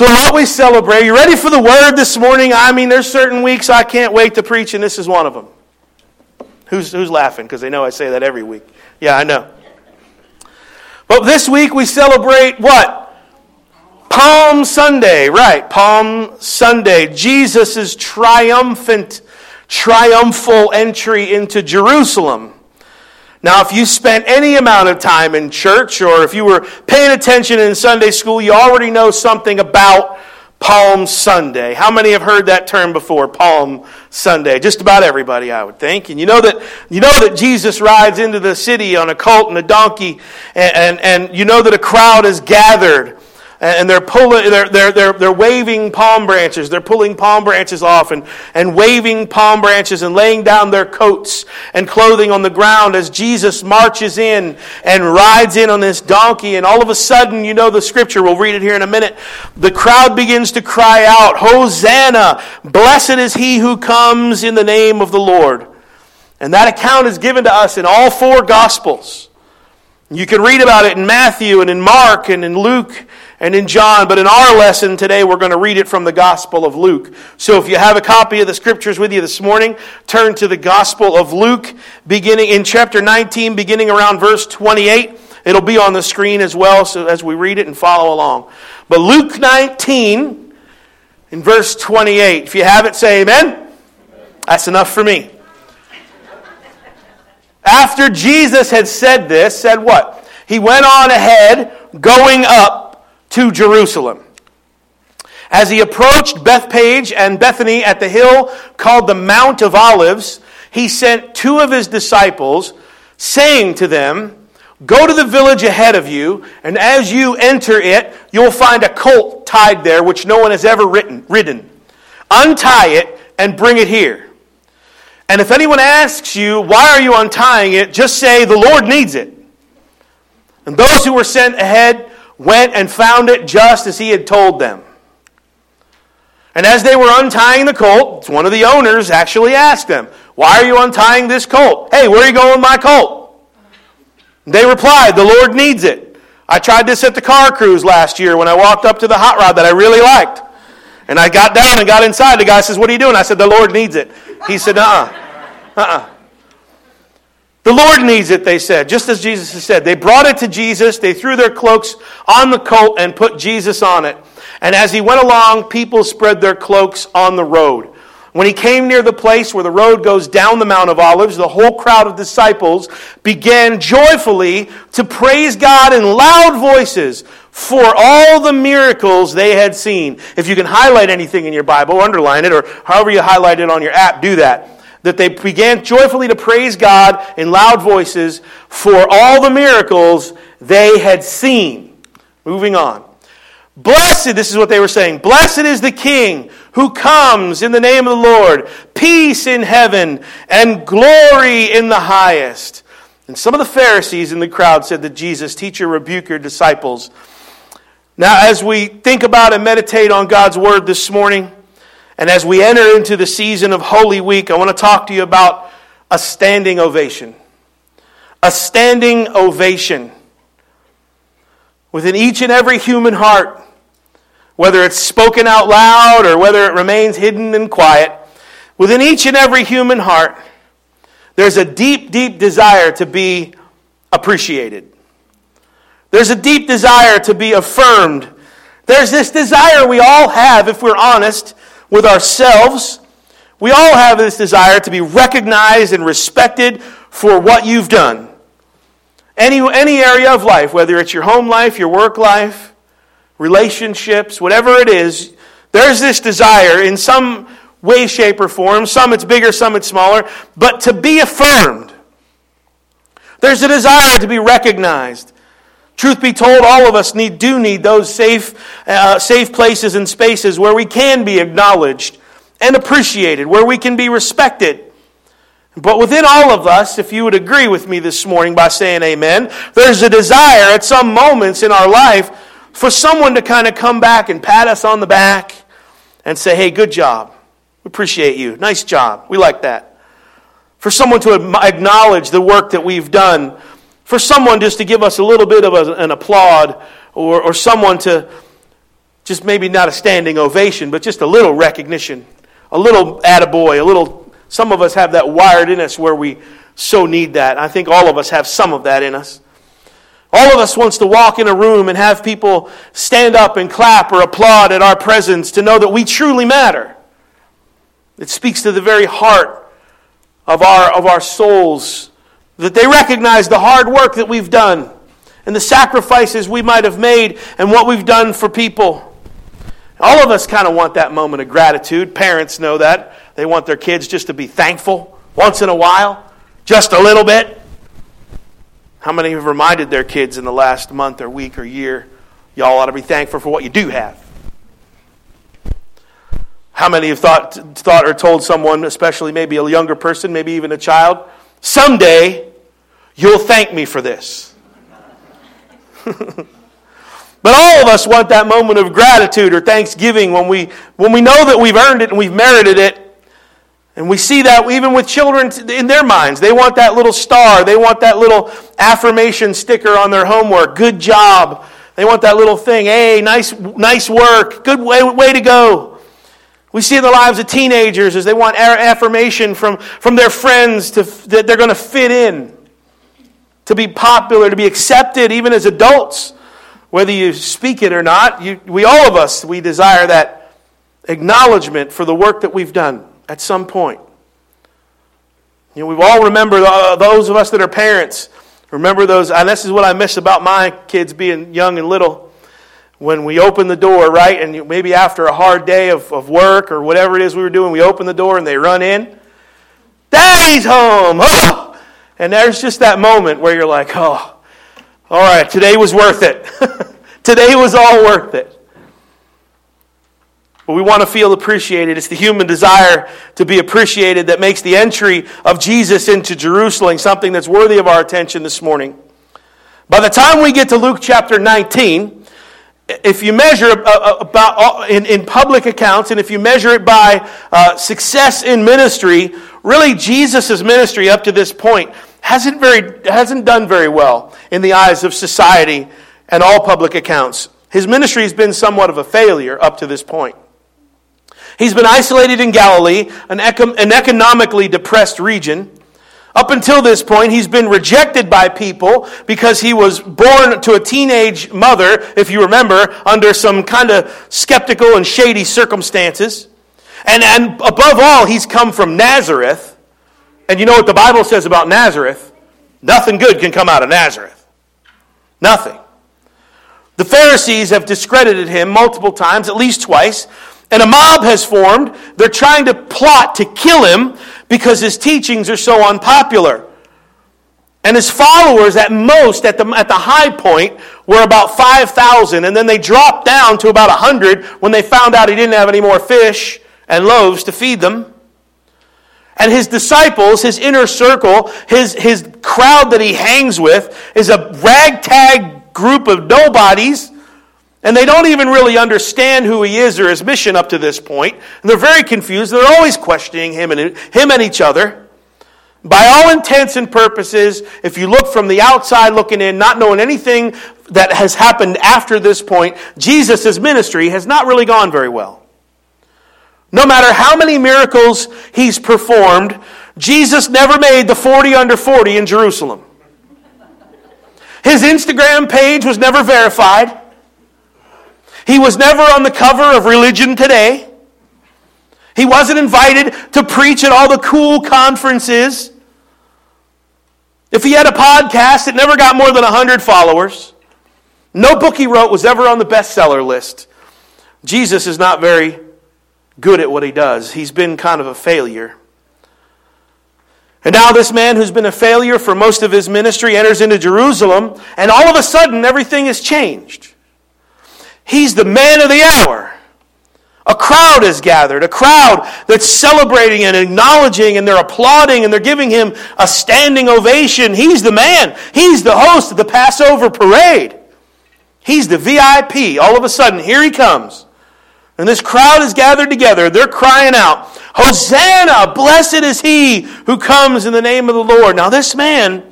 So, what we celebrate, you ready for the word this morning? I mean, there's certain weeks I can't wait to preach, and this is one of them. Who's, who's laughing? Because they know I say that every week. Yeah, I know. But this week we celebrate what? Palm Sunday, right? Palm Sunday. Jesus' triumphant, triumphal entry into Jerusalem. Now, if you spent any amount of time in church or if you were paying attention in Sunday school, you already know something about Palm Sunday. How many have heard that term before? Palm Sunday. Just about everybody, I would think. And you know that you know that Jesus rides into the city on a colt and a donkey, and, and, and you know that a crowd is gathered and they're pulling they're, they're, they're, they're waving palm branches. They're pulling palm branches off and, and waving palm branches and laying down their coats and clothing on the ground as jesus marches in and rides in on this donkey. And all of a sudden you know the scripture. We'll read it here in a minute. The crowd begins to cry out hosanna! Blessed is he who comes in the name of the lord. And that account is given to us in all four gospels. You can read about it in matthew and in mark and in luke and in John. But in our lesson today, we're going to read it from the Gospel of Luke. So if you have a copy of the scriptures with you this morning, turn to the Gospel of Luke, beginning in chapter 19, beginning around verse 28. It'll be on the screen as well, so as we read it and follow along. But Luke 19, in verse 28. If you have it, say amen. That's enough for me. After Jesus had said this, said what? He went on ahead, going up to Jerusalem. As he approached Bethphage and Bethany at the hill called the Mount of Olives, he sent two of his disciples, saying to them, Go to the village ahead of you, and as you enter it, you'll find a colt tied there which no one has ever ridden. ridden. Untie it and bring it here. And if anyone asks you, Why are you untying it? just say, The Lord needs it. And those who were sent ahead went and found it just as he had told them. And as they were untying the colt, one of the owners actually asked them, Why are you untying this colt? Hey, where are you going with my colt? They replied, The Lord needs it. I tried this at the car cruise last year when I walked up to the hot rod that I really liked. And I got down and got inside. The guy says, What are you doing? I said, The Lord needs it. He said, Uh uh-uh. uh. Uh-uh. The Lord needs it, they said, just as Jesus has said. They brought it to Jesus, they threw their cloaks on the colt and put Jesus on it. And as he went along, people spread their cloaks on the road. When he came near the place where the road goes down the Mount of Olives, the whole crowd of disciples began joyfully to praise God in loud voices for all the miracles they had seen. If you can highlight anything in your Bible, underline it, or however you highlight it on your app, do that that they began joyfully to praise God in loud voices for all the miracles they had seen. Moving on. Blessed, this is what they were saying, blessed is the King who comes in the name of the Lord, peace in heaven and glory in the highest. And some of the Pharisees in the crowd said to Jesus, Teacher, rebuke your disciples. Now, as we think about and meditate on God's word this morning, and as we enter into the season of Holy Week, I want to talk to you about a standing ovation. A standing ovation. Within each and every human heart, whether it's spoken out loud or whether it remains hidden and quiet, within each and every human heart, there's a deep, deep desire to be appreciated. There's a deep desire to be affirmed. There's this desire we all have, if we're honest, with ourselves. We all have this desire to be recognized and respected for what you've done. Any, any area of life, whether it's your home life, your work life, relationships, whatever it is, there's this desire in some way, shape, or form. Some it's bigger, some it's smaller, but to be affirmed. There's a desire to be recognized. Truth be told, all of us need, do need those safe, uh, safe places and spaces where we can be acknowledged and appreciated, where we can be respected. But within all of us, if you would agree with me this morning by saying amen, there's a desire at some moments in our life for someone to kind of come back and pat us on the back and say, hey, good job. We appreciate you. Nice job. We like that. For someone to acknowledge the work that we've done for someone just to give us a little bit of a, an applaud or, or someone to just maybe not a standing ovation, but just a little recognition, a little attaboy, a little. Some of us have that wired in us where we so need that. I think all of us have some of that in us. All of us wants to walk in a room and have people stand up and clap or applaud at our presence to know that we truly matter. It speaks to the very heart of our, of our souls, that they recognize the hard work that we've done and the sacrifices we might have made and what we've done for people. All of us kind of want that moment of gratitude. Parents know that. They want their kids just to be thankful once in a while, just a little bit. How many have reminded their kids in the last month or week or year, y'all ought to be thankful for what you do have? How many have thought, thought or told someone, especially maybe a younger person, maybe even a child, someday you'll thank me for this? But all of us want that moment of gratitude or thanksgiving when we, when we know that we've earned it and we've merited it. And we see that even with children in their minds. They want that little star. They want that little affirmation sticker on their homework. Good job. They want that little thing. Hey, nice, nice work. Good way, way to go. We see in the lives of teenagers as they want affirmation from, from their friends to, that they're going to fit in, to be popular, to be accepted, even as adults. Whether you speak it or not, you, we all of us, we desire that acknowledgement for the work that we've done at some point. You know, we all remember uh, those of us that are parents. Remember those, and this is what I miss about my kids being young and little. When we open the door, right, and maybe after a hard day of, of work or whatever it is we were doing, we open the door and they run in. Daddy's home! Oh! And there's just that moment where you're like, oh, all right, today was worth it. today was all worth it. But we want to feel appreciated. It's the human desire to be appreciated that makes the entry of Jesus into Jerusalem something that's worthy of our attention this morning. By the time we get to Luke chapter 19, if you measure uh, uh, about in, in public accounts and if you measure it by uh, success in ministry, really Jesus' ministry up to this point hasn't, very, hasn't done very well in the eyes of society and all public accounts. His ministry has been somewhat of a failure up to this point. He's been isolated in Galilee, an, an economically depressed region. Up until this point, he's been rejected by people because he was born to a teenage mother, if you remember, under some kind of skeptical and shady circumstances. And, and above all, he's come from Nazareth, and you know what the Bible says about Nazareth? Nothing good can come out of Nazareth. Nothing. The Pharisees have discredited him multiple times, at least twice, and a mob has formed. They're trying to plot to kill him because his teachings are so unpopular. And his followers, at most, at the, at the high point, were about 5,000. And then they dropped down to about 100 when they found out he didn't have any more fish and loaves to feed them. And his disciples, his inner circle, his, his crowd that he hangs with, is a ragtag group of nobodies. And they don't even really understand who he is or his mission up to this point. And they're very confused. They're always questioning him and, him and each other. By all intents and purposes, if you look from the outside looking in, not knowing anything that has happened after this point, Jesus' ministry has not really gone very well. No matter how many miracles he's performed, Jesus never made the 40 under 40 in Jerusalem. His Instagram page was never verified. He was never on the cover of Religion Today. He wasn't invited to preach at all the cool conferences. If he had a podcast, it never got more than 100 followers. No book he wrote was ever on the bestseller list. Jesus is not very good at what he does. He's been kind of a failure. And now, this man who's been a failure for most of his ministry enters into Jerusalem, and all of a sudden, everything has changed. He's the man of the hour. A crowd is gathered, a crowd that's celebrating and acknowledging, and they're applauding and they're giving him a standing ovation. He's the man, he's the host of the Passover parade. He's the VIP. All of a sudden, here he comes. And this crowd is gathered together. They're crying out, Hosanna! Blessed is he who comes in the name of the Lord. Now, this man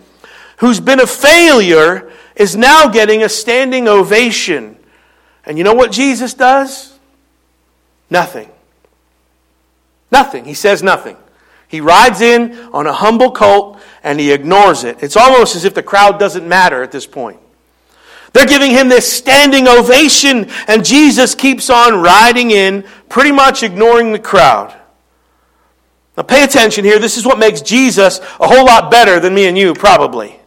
who's been a failure is now getting a standing ovation And you know what Jesus does? Nothing. Nothing. He says nothing. He rides in on a humble colt and he ignores it. It's almost as if the crowd doesn't matter at this point. They're giving him this standing ovation, and Jesus keeps on riding in, pretty much ignoring the crowd. Now, pay attention here. This is what makes Jesus a whole lot better than me and you, probably.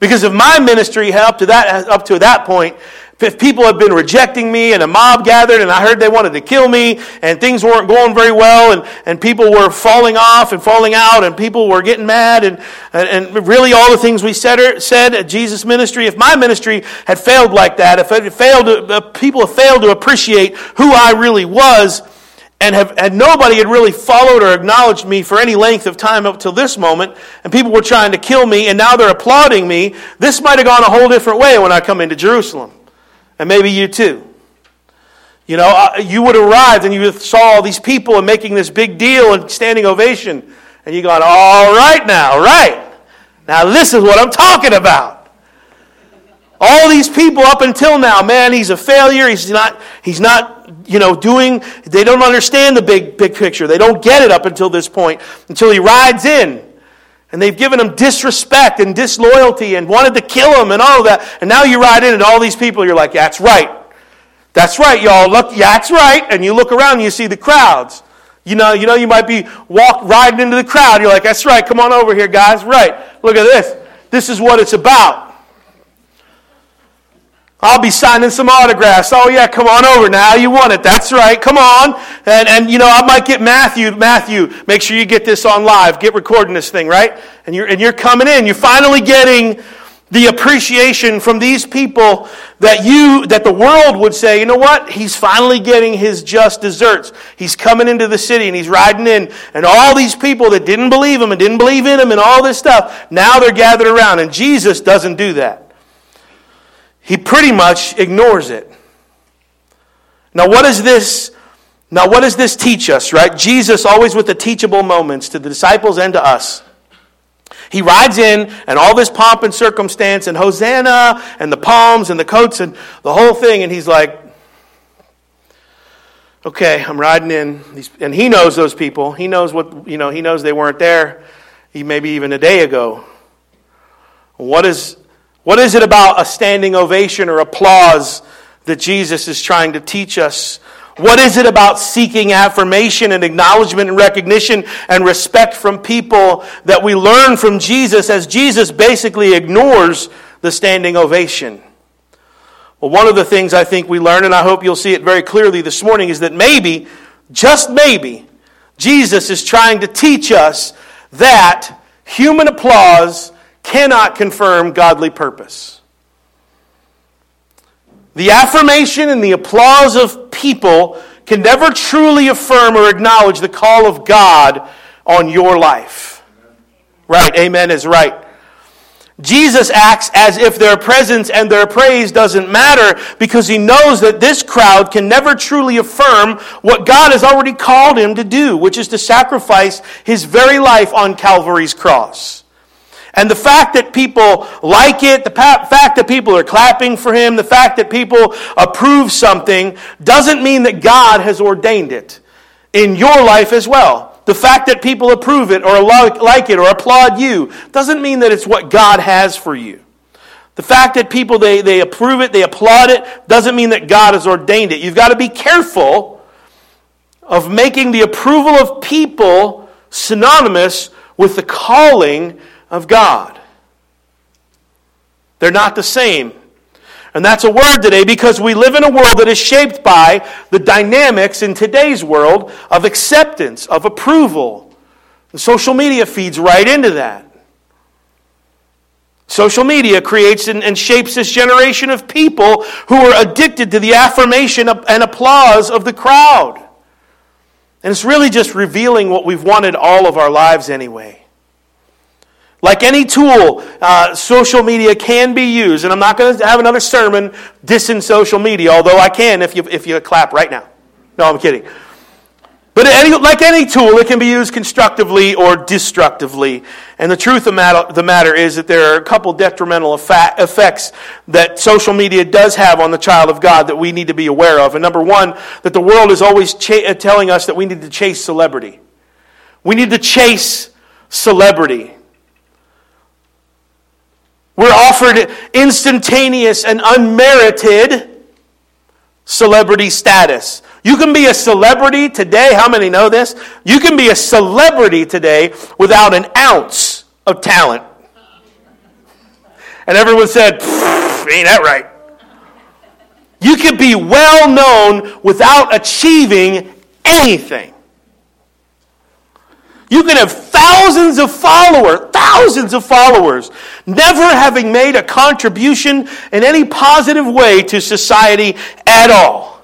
Because if my ministry up to that, up to that point if people had been rejecting me and a mob gathered and I heard they wanted to kill me and things weren't going very well and, and people were falling off and falling out and people were getting mad and, and, and really all the things we said, said at Jesus' ministry, if my ministry had failed like that, if it failed uh, people have failed to appreciate who I really was, and have and nobody had really followed or acknowledged me for any length of time up till this moment, and people were trying to kill me, and now they're applauding me, this might have gone a whole different way when I come into Jerusalem. And maybe you too. You know, uh, you would have arrived and you saw all these people and making this big deal and standing ovation. And you gone, all right now, right. Now this is what I'm talking about. All these people up until now, man, he's a failure. He's not, he's not, you know, doing, they don't understand the big, big picture. They don't get it up until this point, until he rides in. And they've given him disrespect and disloyalty and wanted to kill him and all of that. And now you ride in and all these people, you're like, that's right. That's right, y'all. Look, yeah, that's right. And you look around and you see the crowds. You know, you know, you might be walk riding into the crowd. You're like, that's right. Come on over here, guys. Right. Look at this. This is what it's about. I'll be signing some autographs. Oh, yeah, come on over now. You want it. That's right. Come on. And, and you know, I might get Matthew. Matthew, make sure you get this on live. Get recording this thing, right? And you're, and you're coming in. You're finally getting the appreciation from these people that you, that the world would say, you know what? He's finally getting his just desserts. He's coming into the city and he's riding in. And all these people that didn't believe him and didn't believe in him and all this stuff, now they're gathered around. And Jesus doesn't do that he pretty much ignores it. Now, what is this? Now, what does this teach us, right? Jesus always with the teachable moments to the disciples and to us. He rides in and all this pomp and circumstance and Hosanna and the palms and the coats and the whole thing, and he's like, okay, I'm riding in. And he knows those people. He knows what, you know, he knows they weren't there maybe even a day ago. What is what is it about a standing ovation or applause that Jesus is trying to teach us? What is it about seeking affirmation and acknowledgement and recognition and respect from people that we learn from Jesus as Jesus basically ignores the standing ovation? Well, one of the things I think we learn, and I hope you'll see it very clearly this morning, is that maybe, just maybe, Jesus is trying to teach us that human applause cannot confirm godly purpose. The affirmation and the applause of people can never truly affirm or acknowledge the call of God on your life. Right, amen is right. Jesus acts as if their presence and their praise doesn't matter because he knows that this crowd can never truly affirm what God has already called him to do, which is to sacrifice his very life on Calvary's cross. And the fact that people like it, the fact that people are clapping for him, the fact that people approve something, doesn't mean that God has ordained it in your life as well. The fact that people approve it or like it or applaud you doesn't mean that it's what God has for you. The fact that people they, they approve it, they applaud it, doesn't mean that God has ordained it. You've got to be careful of making the approval of people synonymous with the calling of God. They're not the same. And that's a word today because we live in a world that is shaped by the dynamics in today's world of acceptance, of approval. Social media feeds right into that. Social media creates and, shapes this generation of people who are addicted to the affirmation and applause of the crowd. And it's really just revealing what we've wanted all of our lives anyway. Like any tool, uh, social media can be used. And I'm not going to have another sermon dissing social media, although I can if you, if you clap right now. No, I'm kidding. But any, like any tool, it can be used constructively or destructively. And the truth of the matter is that there are a couple detrimental effects that social media does have on the child of God that we need to be aware of. And number one, that the world is always ch- telling us that we need to chase celebrity. We need to chase celebrity. We're offered instantaneous and unmerited celebrity status. You can be a celebrity today. How many know this? You can be a celebrity today without an ounce of talent. And everyone said, ain't that right? You can be well known without achieving anything. You can have thousands of followers, thousands of followers, never having made a contribution in any positive way to society at all.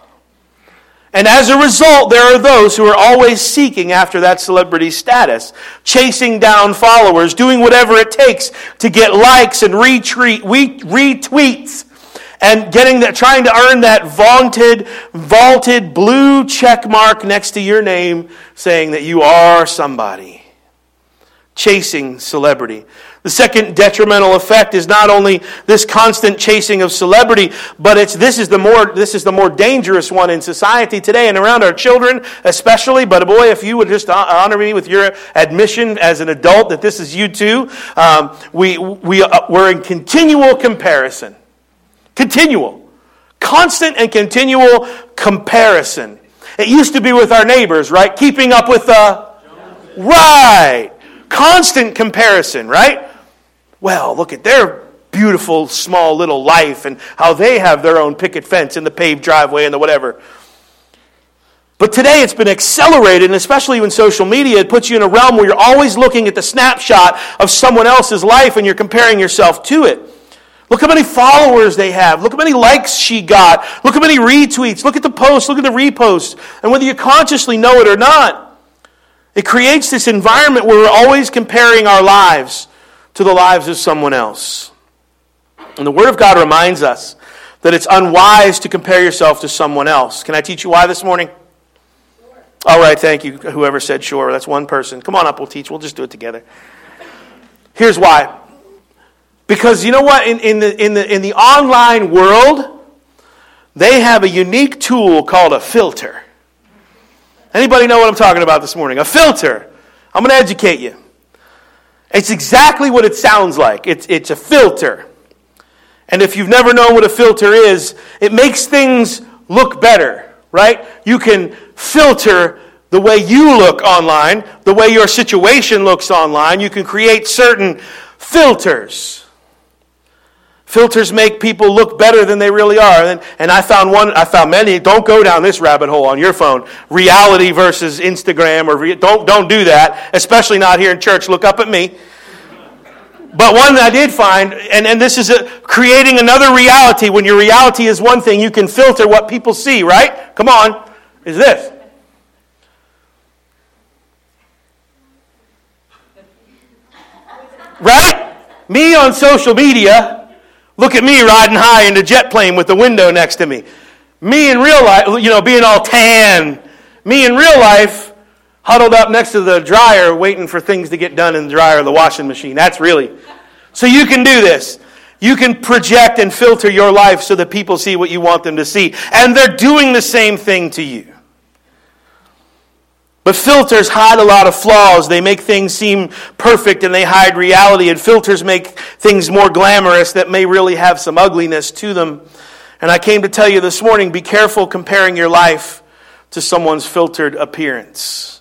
And as a result, there are those who are always seeking after that celebrity status, chasing down followers, doing whatever it takes to get likes and retweet, retweets, and getting that, trying to earn that vaunted, vaulted blue check mark next to your name saying that you are somebody. Chasing celebrity. The second detrimental effect is not only this constant chasing of celebrity, but it's this is the more this is the more dangerous one in society today and around our children especially. But boy, if you would just honor me with your admission as an adult that this is you too, um, we we uh, we're in continual comparison, continual, constant and continual comparison. It used to be with our neighbors, right? Keeping up with the right constant comparison, right? well, look at their beautiful small little life and how they have their own picket fence and the paved driveway and the whatever. But today it's been accelerated, and especially when social media, it puts you in a realm where you're always looking at the snapshot of someone else's life and you're comparing yourself to it. Look how many followers they have. Look how many likes she got. Look how many retweets. Look at the posts. Look at the reposts. And whether you consciously know it or not, it creates this environment where we're always comparing our lives to the lives of someone else. And the Word of God reminds us that it's unwise to compare yourself to someone else. Can I teach you why this morning? Sure. All right, thank you. Whoever said sure, that's one person. Come on up, we'll teach. We'll just do it together. Here's why. Because you know what? In, in, the, in, the, in the online world, they have a unique tool called a filter. Anybody know what I'm talking about this morning? A filter. I'm going to educate you. It's exactly what it sounds like. It's, it's a filter. And if you've never known what a filter is, it makes things look better, right? You can filter the way you look online, the way your situation looks online. You can create certain filters. Filters make people look better than they really are. And, and I found one, I found many. Don't go down this rabbit hole on your phone. Reality versus Instagram, or re, don't, don't do that, especially not here in church. Look up at me. But one that I did find, and, and this is a, creating another reality. When your reality is one thing, you can filter what people see, right? Come on, is this. Right? Me on social media, look at me riding high in the jet plane with the window next to me. Me in real life, you know, being all tan. Me in real life, huddled up next to the dryer waiting for things to get done in the dryer the washing machine. That's really. So you can do this. You can project and filter your life so that people see what you want them to see. And they're doing the same thing to you. But filters hide a lot of flaws. They make things seem perfect and they hide reality. And filters make things more glamorous that may really have some ugliness to them. And I came to tell you this morning be careful comparing your life to someone's filtered appearance.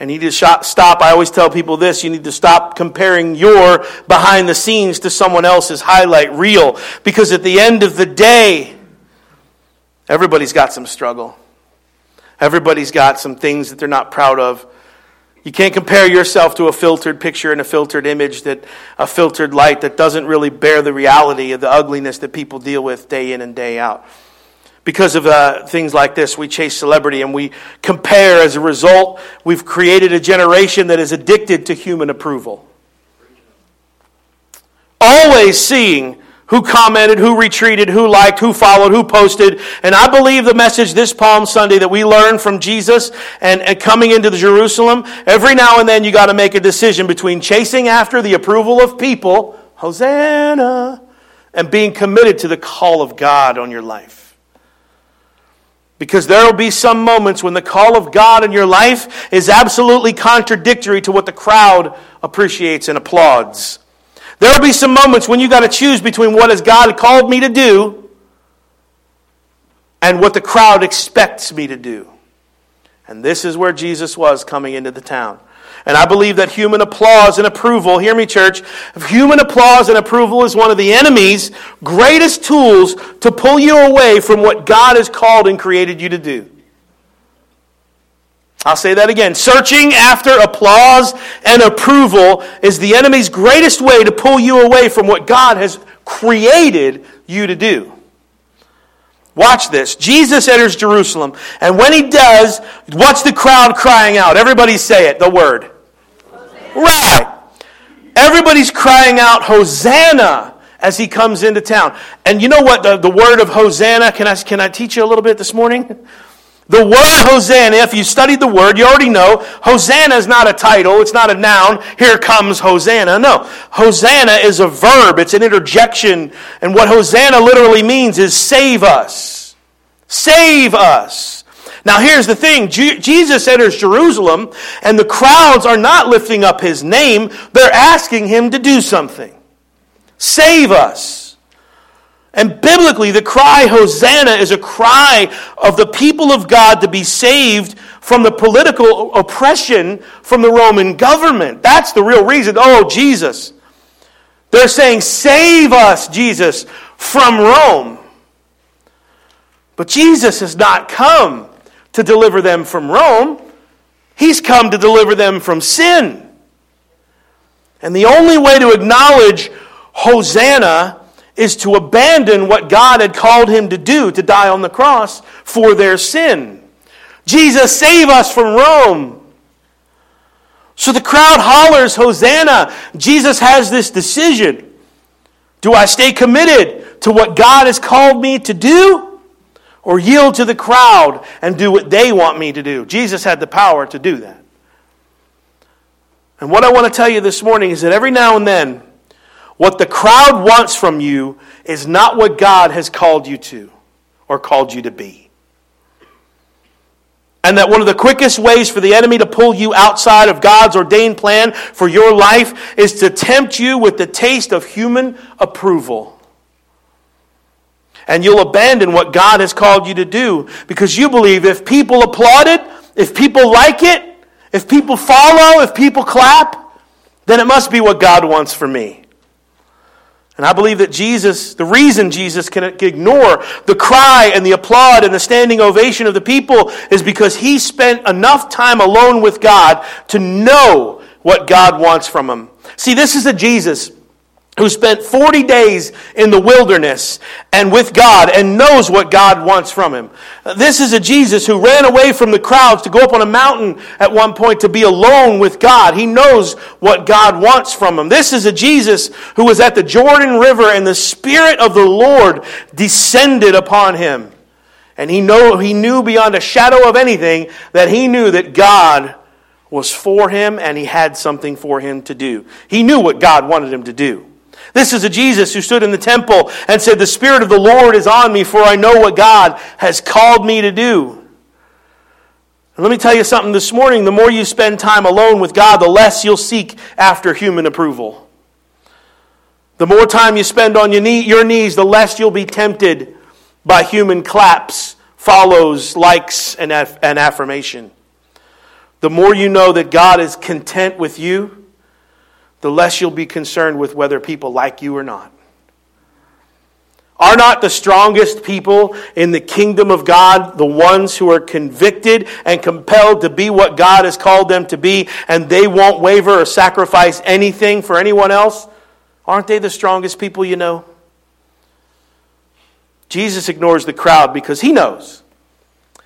And you need to stop. I always tell people this you need to stop comparing your behind the scenes to someone else's highlight reel. Because at the end of the day, everybody's got some struggle. Everybody's got some things that they're not proud of. You can't compare yourself to a filtered picture and a filtered image that a filtered light that doesn't really bear the reality of the ugliness that people deal with day in and day out. Because of uh, things like this, we chase celebrity and we compare. As a result, we've created a generation that is addicted to human approval. Always seeing who commented, who retweeted, who liked, who followed, who posted. And I believe the message this Palm Sunday that we learned from Jesus and, and coming into the Jerusalem, every now and then you got to make a decision between chasing after the approval of people, Hosanna, and being committed to the call of God on your life. Because there will be some moments when the call of God in your life is absolutely contradictory to what the crowd appreciates and applauds. There will be some moments when you got to choose between what has God called me to do and what the crowd expects me to do. And this is where Jesus was coming into the town. And I believe that human applause and approval, hear me, church, human applause and approval is one of the enemy's greatest tools to pull you away from what God has called and created you to do. I'll say that again. Searching after applause and approval is the enemy's greatest way to pull you away from what God has created you to do. Watch this. Jesus enters Jerusalem, and when he does, what's the crowd crying out? Everybody say it, the word. Hosanna. Right. Everybody's crying out, Hosanna, as he comes into town. And you know what? The, the word of Hosanna, can I, can I teach you a little bit this morning? The word Hosanna, if you studied the word, you already know Hosanna is not a title, it's not a noun. Here comes Hosanna. No. Hosanna is a verb, it's an interjection. And what Hosanna literally means is save us. Save us. Now, here's the thing Jesus enters Jerusalem, and the crowds are not lifting up his name, they're asking him to do something. Save us. And biblically, the cry Hosanna is a cry of the people of God to be saved from the political oppression from the Roman government. That's the real reason. Oh, Jesus. They're saying, Save us, Jesus, from Rome. But Jesus has not come to deliver them from Rome, He's come to deliver them from sin. And the only way to acknowledge Hosanna is to abandon what God had called him to do, to die on the cross for their sin. Jesus, save us from Rome. So the crowd hollers, Hosanna. Jesus has this decision. Do I stay committed to what God has called me to do? Or yield to the crowd and do what they want me to do? Jesus had the power to do that. And what I want to tell you this morning is that every now and then, what the crowd wants from you is not what God has called you to or called you to be. And that one of the quickest ways for the enemy to pull you outside of God's ordained plan for your life is to tempt you with the taste of human approval. And you'll abandon what God has called you to do because you believe if people applaud it, if people like it, if people follow, if people clap, then it must be what God wants for me. And I believe that Jesus, the reason Jesus can ignore the cry and the applaud and the standing ovation of the people is because he spent enough time alone with God to know what God wants from him. See, this is a Jesus who spent 40 days in the wilderness and with God and knows what God wants from him. This is a Jesus who ran away from the crowds to go up on a mountain at one point to be alone with God. He knows what God wants from him. This is a Jesus who was at the Jordan River and the Spirit of the Lord descended upon him. And he, know, he knew beyond a shadow of anything that he knew that God was for him and he had something for him to do. He knew what God wanted him to do. This is a Jesus who stood in the temple and said, The Spirit of the Lord is on me, for I know what God has called me to do. And let me tell you something this morning the more you spend time alone with God, the less you'll seek after human approval. The more time you spend on your, knee, your knees, the less you'll be tempted by human claps, follows, likes, and, and affirmation. The more you know that God is content with you, the less you'll be concerned with whether people like you or not. Are not the strongest people in the kingdom of God the ones who are convicted and compelled to be what God has called them to be, and they won't waver or sacrifice anything for anyone else? Aren't they the strongest people you know? Jesus ignores the crowd because he knows.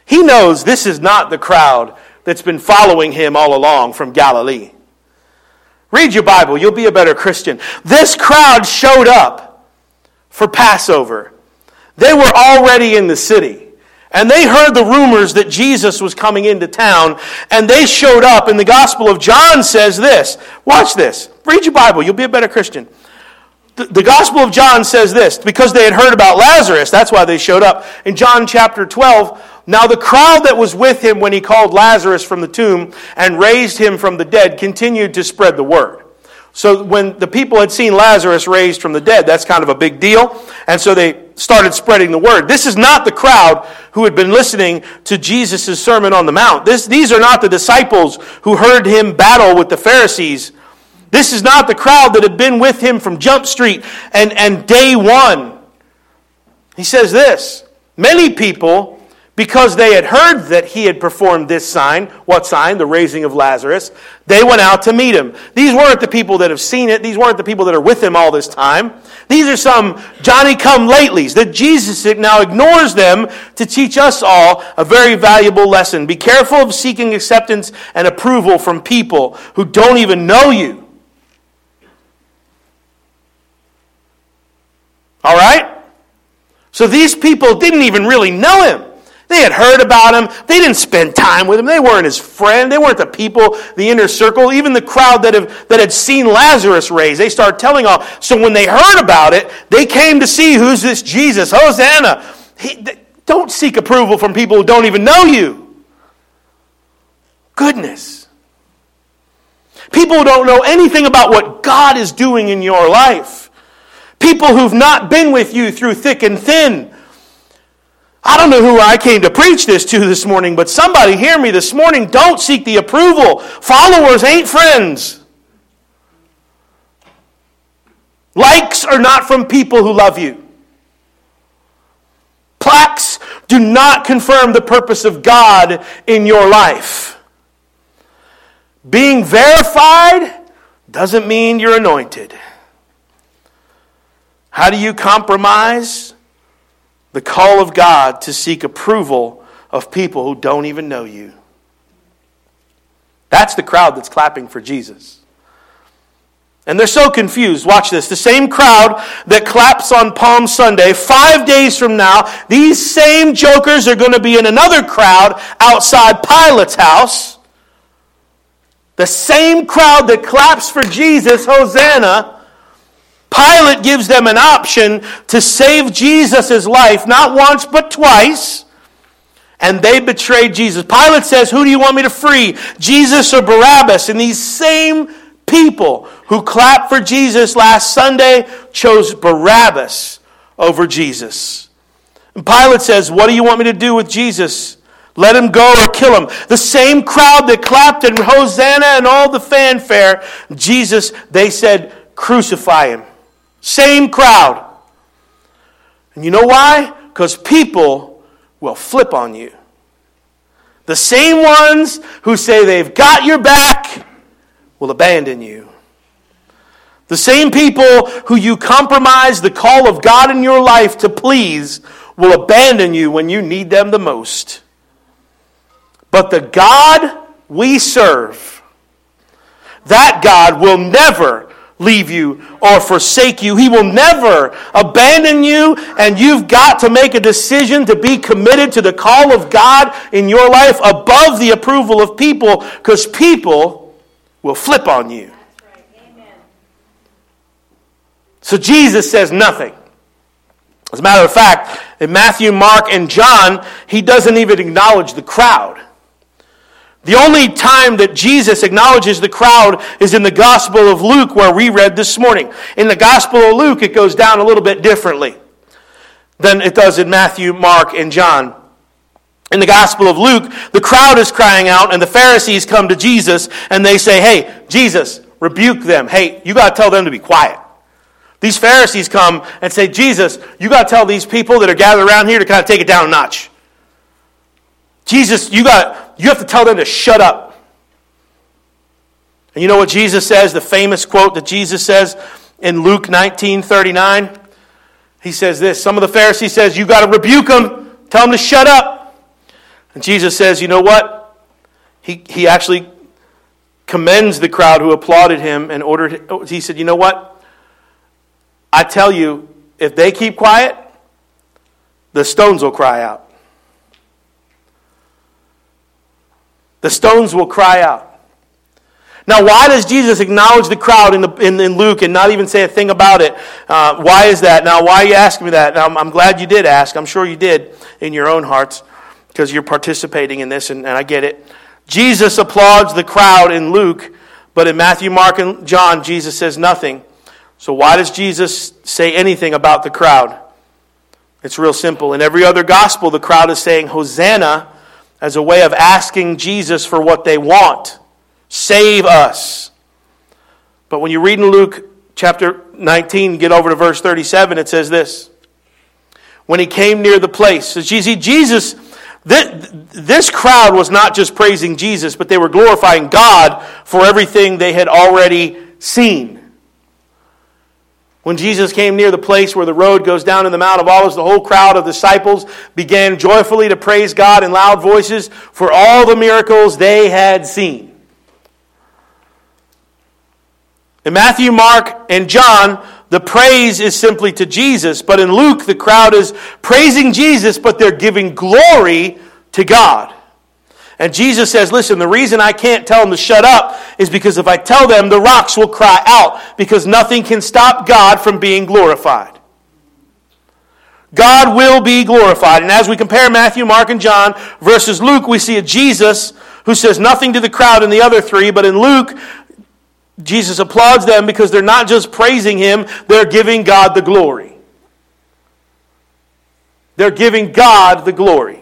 He knows this is not the crowd that's been following him all along from Galilee. Read your Bible, you'll be a better Christian. This crowd showed up for Passover. They were already in the city. And they heard the rumors that Jesus was coming into town, and they showed up. And the Gospel of John says this. Watch this. Read your Bible, you'll be a better Christian. The, the Gospel of John says this because they had heard about Lazarus, that's why they showed up. In John chapter 12, now the crowd that was with him when he called Lazarus from the tomb and raised him from the dead continued to spread the word. So when the people had seen Lazarus raised from the dead, that's kind of a big deal. And so they started spreading the word. This is not the crowd who had been listening to Jesus' Sermon on the Mount. This, these are not the disciples who heard him battle with the Pharisees. This is not the crowd that had been with him from Jump Street and, and day one. He says this Many people because they had heard that he had performed this sign. What sign? The raising of Lazarus. They went out to meet him. These weren't the people that have seen it. These weren't the people that are with him all this time. These are some Johnny come latelys that Jesus now ignores them to teach us all a very valuable lesson. Be careful of seeking acceptance and approval from people who don't even know you. All right? So these people didn't even really know him. They had heard about him. They didn't spend time with him. They weren't his friend. They weren't the people, the inner circle, even the crowd that, have, that had seen Lazarus raised. They started telling all. So when they heard about it, they came to see who's this Jesus, Hosanna. He, don't seek approval from people who don't even know you. Goodness. People who don't know anything about what God is doing in your life. People who've not been with you through thick and thin. I don't know who I came to preach this to this morning, but somebody hear me this morning. Don't seek the approval. Followers ain't friends. Likes are not from people who love you. Plaques do not confirm the purpose of God in your life. Being verified doesn't mean you're anointed. How do you compromise? The call of God to seek approval of people who don't even know you. That's the crowd that's clapping for Jesus. And they're so confused. Watch this. The same crowd that claps on Palm Sunday, five days from now, these same jokers are going to be in another crowd outside Pilate's house. The same crowd that claps for Jesus, Hosanna, Pilate gives them an option to save Jesus' life, not once, but twice. And they betrayed Jesus. Pilate says, Who do you want me to free, Jesus or Barabbas? And these same people who clapped for Jesus last Sunday chose Barabbas over Jesus. And Pilate says, What do you want me to do with Jesus? Let him go or kill him. The same crowd that clapped and Hosanna and all the fanfare, Jesus, they said, Crucify him. Same crowd. And you know why? Because people will flip on you. The same ones who say they've got your back will abandon you. The same people who you compromise the call of God in your life to please will abandon you when you need them the most. But the God we serve, that God will never leave you or forsake you. He will never abandon you, and you've got to make a decision to be committed to the call of God in your life above the approval of people because people will flip on you. So Jesus says nothing. As a matter of fact, in Matthew, Mark, and John, he doesn't even acknowledge the crowd. The only time that Jesus acknowledges the crowd is in the Gospel of Luke, where we read this morning. In the Gospel of Luke, it goes down a little bit differently than it does in Matthew, Mark, and John. In the Gospel of Luke, the crowd is crying out, and the Pharisees come to Jesus and they say, Hey, Jesus, rebuke them. Hey, you got to tell them to be quiet. These Pharisees come and say, Jesus, you got to tell these people that are gathered around here to kind of take it down a notch. Jesus, you got you have to tell them to shut up. And you know what Jesus says, the famous quote that Jesus says in Luke 19 39? He says this. Some of the Pharisees says, You got to rebuke them, tell them to shut up. And Jesus says, You know what? He, he actually commends the crowd who applauded him and ordered he said, You know what? I tell you, if they keep quiet, the stones will cry out. The stones will cry out. Now, why does Jesus acknowledge the crowd in, the, in, in Luke and not even say a thing about it? Uh, why is that? Now, why are you asking me that? I'm, I'm glad you did ask. I'm sure you did in your own hearts because you're participating in this, and, and I get it. Jesus applauds the crowd in Luke, but in Matthew, Mark, and John, Jesus says nothing. So, why does Jesus say anything about the crowd? It's real simple. In every other gospel, the crowd is saying Hosanna as a way of asking Jesus for what they want. Save us. But when you read in Luke chapter 19, get over to verse 37, it says this. When he came near the place, you see, Jesus, this crowd was not just praising Jesus, but they were glorifying God for everything they had already seen. When Jesus came near the place where the road goes down in the Mount of Olives, the whole crowd of disciples began joyfully to praise God in loud voices for all the miracles they had seen. In Matthew, Mark, and John, the praise is simply to Jesus, but in Luke, the crowd is praising Jesus, but they're giving glory to God. And Jesus says, Listen, the reason I can't tell them to shut up is because if I tell them, the rocks will cry out, because nothing can stop God from being glorified. God will be glorified. And as we compare Matthew, Mark, and John versus Luke, we see a Jesus who says nothing to the crowd in the other three, but in Luke, Jesus applauds them because they're not just praising him, they're giving God the glory. They're giving God the glory.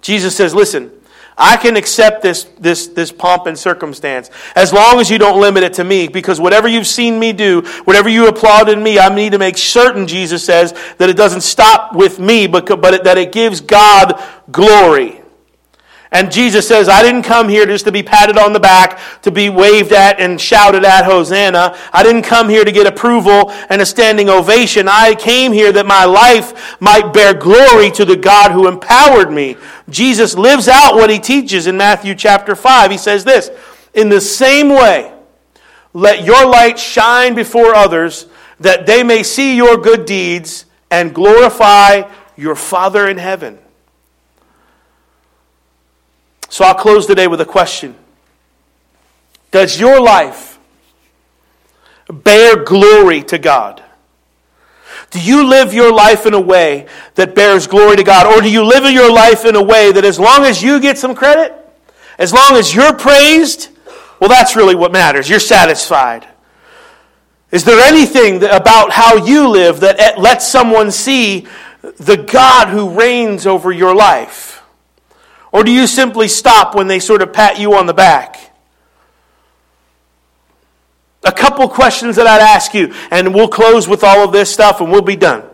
Jesus says, Listen, I can accept this, this, this pomp and circumstance as long as you don't limit it to me, because whatever you've seen me do, whatever you applaud in me, I need to make certain, Jesus says, that it doesn't stop with me, but, but it, that it gives God glory. And Jesus says, I didn't come here just to be patted on the back, to be waved at and shouted at, Hosanna. I didn't come here to get approval and a standing ovation. I came here that my life might bear glory to the God who empowered me. Jesus lives out what he teaches in Matthew chapter 5. He says this In the same way, let your light shine before others, that they may see your good deeds and glorify your Father in heaven. So I'll close today with a question Does your life bear glory to God? Do you live your life in a way that bears glory to God? Or do you live your life in a way that as long as you get some credit, as long as you're praised, well, that's really what matters. You're satisfied. Is there anything about how you live that eh, lets someone see the God who reigns over your life? Or do you simply stop when they sort of pat you on the back? A couple questions that I'd ask you, and we'll close with all of this stuff and we'll be done.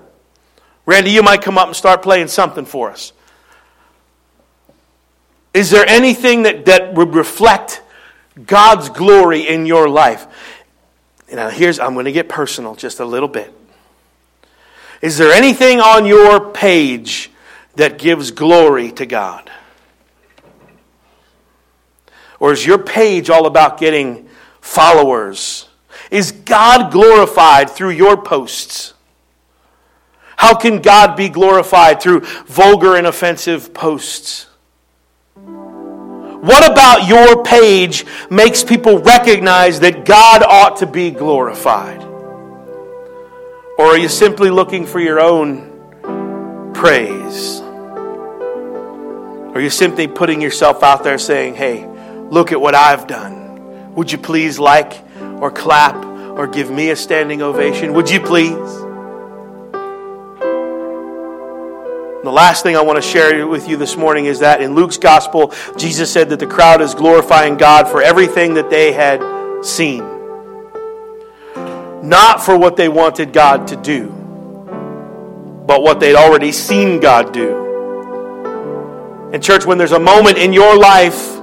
Randy, you might come up and start playing something for us. Is there anything that, that would reflect God's glory in your life? Now, here's, I'm going to get personal just a little bit. Is there anything on your page that gives glory to God? Or is your page all about getting followers? Is God glorified through your posts? How can God be glorified through vulgar and offensive posts? What about your page makes people recognize that God ought to be glorified? Or are you simply looking for your own praise? Or Are you simply putting yourself out there saying, hey, Look at what I've done. Would you please like or clap or give me a standing ovation? Would you please? The last thing I want to share with you this morning is that in Luke's gospel, Jesus said that the crowd is glorifying God for everything that they had seen, not for what they wanted God to do, but what they'd already seen God do. And, church, when there's a moment in your life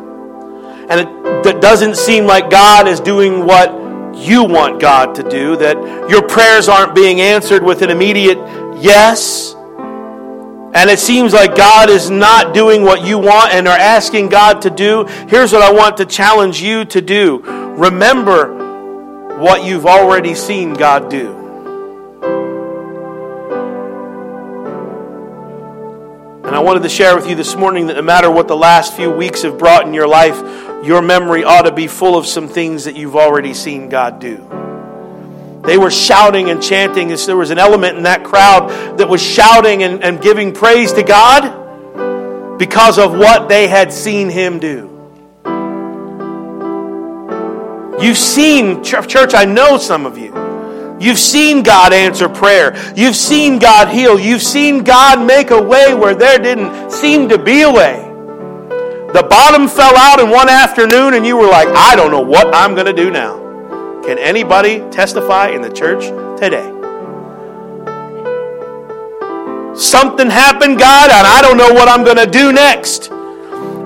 and it that doesn't seem like God is doing what you want God to do, that your prayers aren't being answered with an immediate yes, and it seems like God is not doing what you want and are asking God to do, here's what I want to challenge you to do. Remember what you've already seen God do. And I wanted to share with you this morning that no matter what the last few weeks have brought in your life, your memory ought to be full of some things that you've already seen God do. They were shouting and chanting. There was an element in that crowd that was shouting and, and giving praise to God because of what they had seen Him do. You've seen, church, I know some of you. You've seen God answer prayer. You've seen God heal. You've seen God make a way where there didn't seem to be a way. The bottom fell out in one afternoon, and you were like, I don't know what I'm going to do now. Can anybody testify in the church today? Something happened, God, and I don't know what I'm going to do next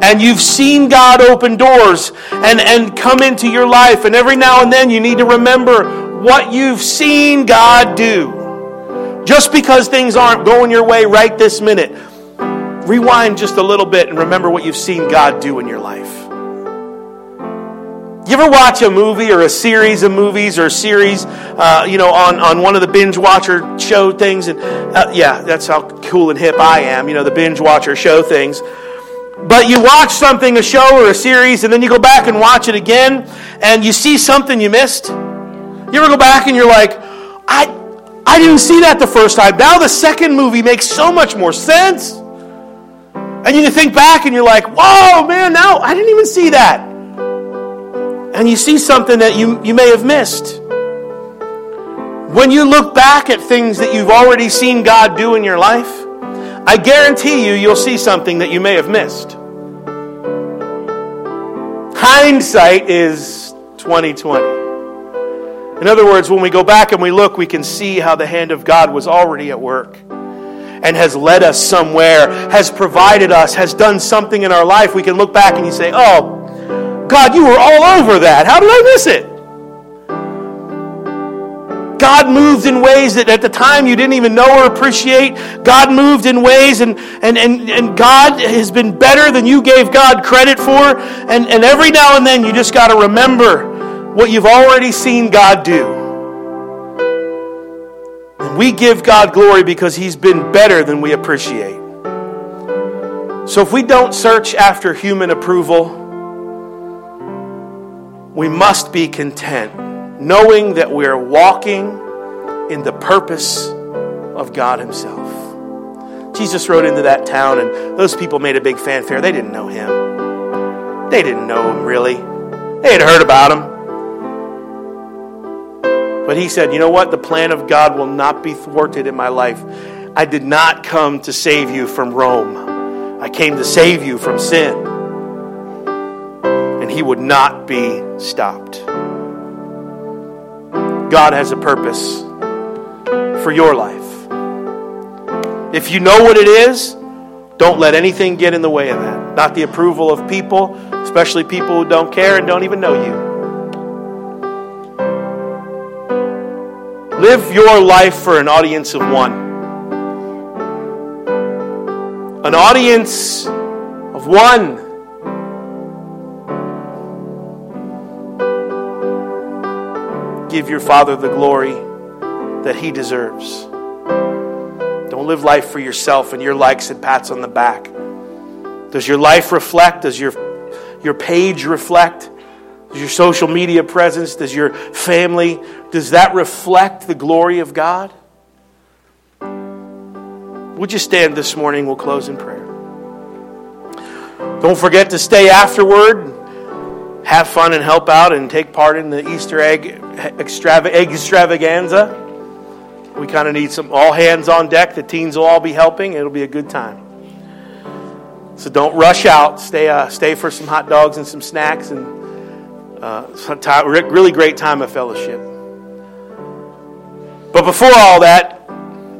and you've seen God open doors and, and come into your life, and every now and then you need to remember what you've seen God do. Just because things aren't going your way right this minute, rewind just a little bit and remember what you've seen God do in your life. You ever watch a movie or a series of movies or a series, uh, you know, on, on one of the binge watcher show things? And uh, yeah, that's how cool and hip I am, you know, the binge watcher show things. But you watch something, a show or a series, and then you go back and watch it again, and you see something you missed. You ever go back and you're like, I, I didn't see that the first time. Now the second movie makes so much more sense. And you think back and you're like, whoa, man, now I didn't even see that. And you see something that you, you may have missed. When you look back at things that you've already seen God do in your life, I guarantee you, you'll see something that you may have missed. Hindsight is 2020. In other words, when we go back and we look, we can see how the hand of God was already at work and has led us somewhere, has provided us, has done something in our life. We can look back and you say, Oh, God, you were all over that. How did I miss it? God moved in ways that at the time you didn't even know or appreciate. God moved in ways, and, and, and, and God has been better than you gave God credit for. And, and every now and then you just got to remember what you've already seen God do. And we give God glory because He's been better than we appreciate. So if we don't search after human approval, we must be content, knowing that we're walking in the purpose of God Himself. Jesus rode into that town, and those people made a big fanfare. They didn't know Him, they didn't know Him really. They had heard about Him. But he said, You know what? The plan of God will not be thwarted in my life. I did not come to save you from Rome, I came to save you from sin. And he would not be stopped. God has a purpose for your life. If you know what it is, don't let anything get in the way of that. Not the approval of people, especially people who don't care and don't even know you. Live your life for an audience of one. An audience of one. Give your Father the glory that He deserves. Don't live life for yourself and your likes and pats on the back. Does your life reflect? Does your, your page reflect? Does your social media presence, does your family, does that reflect the glory of God? Would you stand this morning? We'll close in prayer. Don't forget to stay afterward, have fun and help out, and take part in the Easter egg, egg extravaganza. We kind of need some all hands on deck. The teens will all be helping. It'll be a good time. So don't rush out. Stay, uh, stay for some hot dogs and some snacks and uh, really great time of fellowship. But before all that,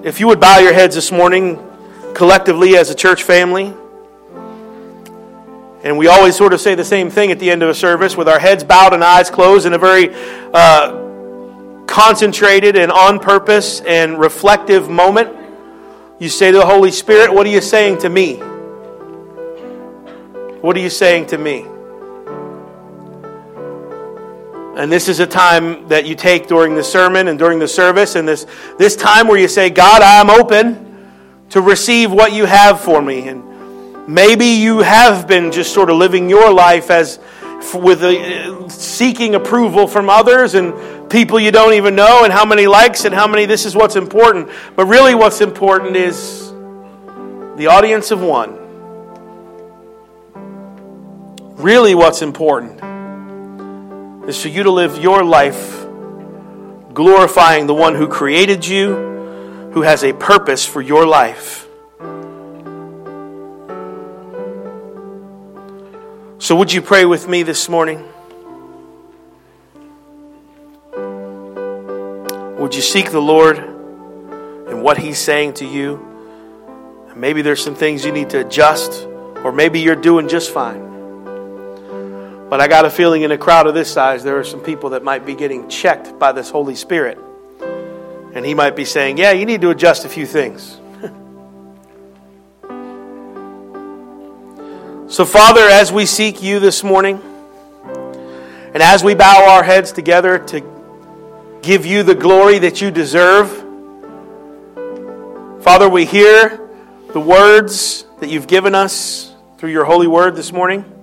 if you would bow your heads this morning collectively as a church family, and we always sort of say the same thing at the end of a service with our heads bowed and eyes closed in a very uh, concentrated and on purpose and reflective moment. You say to the Holy Spirit, What are you saying to me? What are you saying to me? And this is a time that you take during the sermon and during the service, and this, this time where you say, God, I'm open to receive what you have for me. And maybe you have been just sort of living your life as with a, seeking approval from others and people you don't even know and how many likes and how many this is what's important. But really what's important is the audience of one. Really what's important is for you to live your life glorifying the one who created you, who has a purpose for your life. So, would you pray with me this morning? Would you seek the Lord and what He's saying to you? Maybe there's some things you need to adjust, or maybe you're doing just fine. But I got a feeling in a crowd of this size, there are some people that might be getting checked by this Holy Spirit. And He might be saying, Yeah, you need to adjust a few things. so, Father, as we seek you this morning, and as we bow our heads together to give you the glory that you deserve, Father, we hear the words that you've given us through your holy word this morning.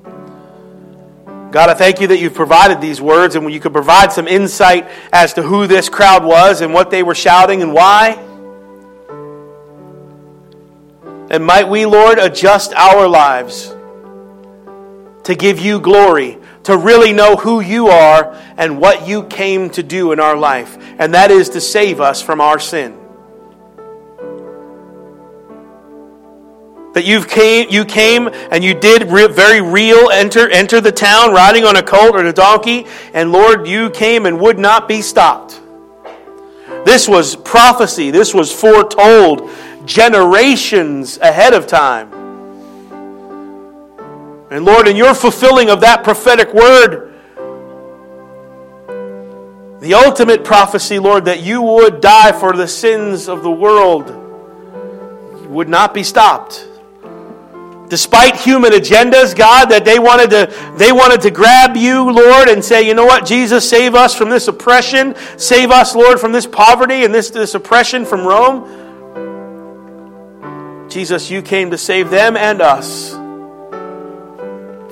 God, I thank you that you've provided these words and you could provide some insight as to who this crowd was and what they were shouting and why. And might we, Lord, adjust our lives to give you glory, to really know who you are and what you came to do in our life, and that is to save us from our sin. That you've came, you came and you did re- very real enter, enter the town riding on a colt or a donkey, and Lord, you came and would not be stopped. This was prophecy, this was foretold generations ahead of time. And Lord, in your fulfilling of that prophetic word, the ultimate prophecy, Lord, that you would die for the sins of the world would not be stopped despite human agendas, God, that they wanted to they wanted to grab you, Lord, and say, you know what, Jesus, save us from this oppression, save us, Lord, from this poverty and this, this oppression from Rome. Jesus, you came to save them and us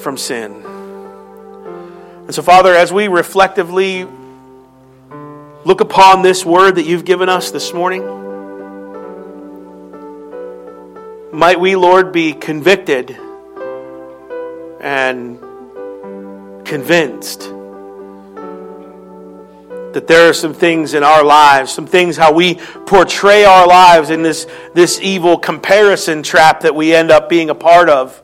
from sin. And so, Father, as we reflectively look upon this word that you've given us this morning, Might we, Lord, be convicted and convinced that there are some things in our lives, some things how we portray our lives in this, this evil comparison trap that we end up being a part of.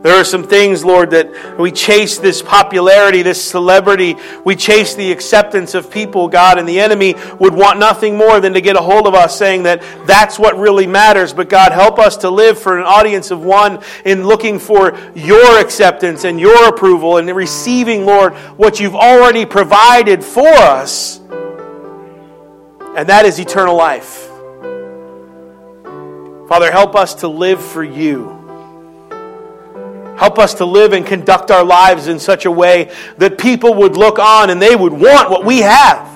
There are some things, Lord, that we chase this popularity, this celebrity. We chase the acceptance of people, God, and the enemy would want nothing more than to get a hold of us saying that that's what really matters. But God, help us to live for an audience of one in looking for your acceptance and your approval and receiving, Lord, what you've already provided for us. And that is eternal life. Father, help us to live for you. Help us to live and conduct our lives in such a way that people would look on and they would want what we have.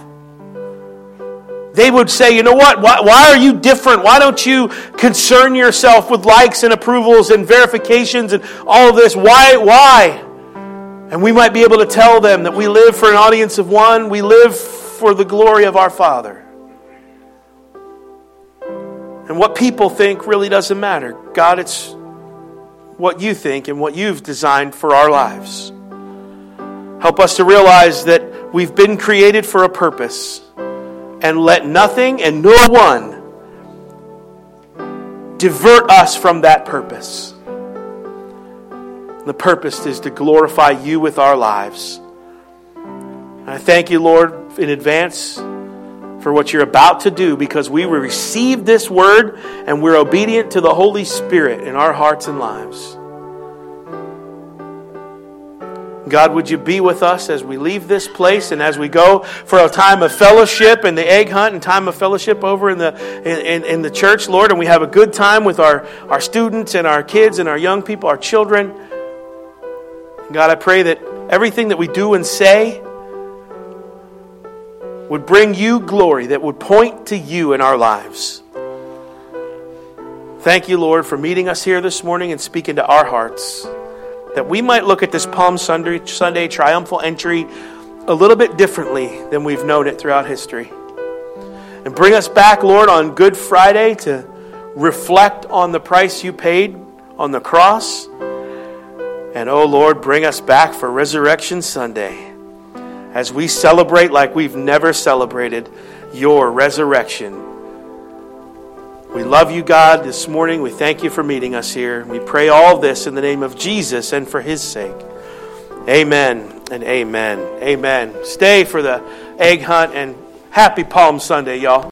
They would say, you know what? Why, why, are you different? Why don't you concern yourself with likes and approvals and verifications and all of this? Why? Why? And we might be able to tell them that we live for an audience of one, we live for the glory of our Father. And what people think really doesn't matter. God, it's what you think and what you've designed for our lives. Help us to realize that we've been created for a purpose and let nothing and no one divert us from that purpose. The purpose is to glorify you with our lives. And I thank you, Lord, in advance for what you're about to do because we received this word and we're obedient to the Holy Spirit in our hearts and lives. God, would you be with us as we leave this place and as we go for a time of fellowship and the egg hunt and time of fellowship over in the, in, in the church, Lord, and we have a good time with our, our students and our kids and our young people, our children. God, I pray that everything that we do and say would bring you glory, that would point to you in our lives. Thank you, Lord, for meeting us here this morning and speaking to our hearts. That we might look at this Palm Sunday, Sunday triumphal entry a little bit differently than we've known it throughout history. And bring us back, Lord, on Good Friday to reflect on the price you paid on the cross. And oh Lord, bring us back for Resurrection Sunday as we celebrate like we've never celebrated your resurrection. We love you, God, this morning. We thank you for meeting us here. We pray all this in the name of Jesus and for his sake. Amen and amen. Amen. Stay for the egg hunt and happy Palm Sunday, y'all.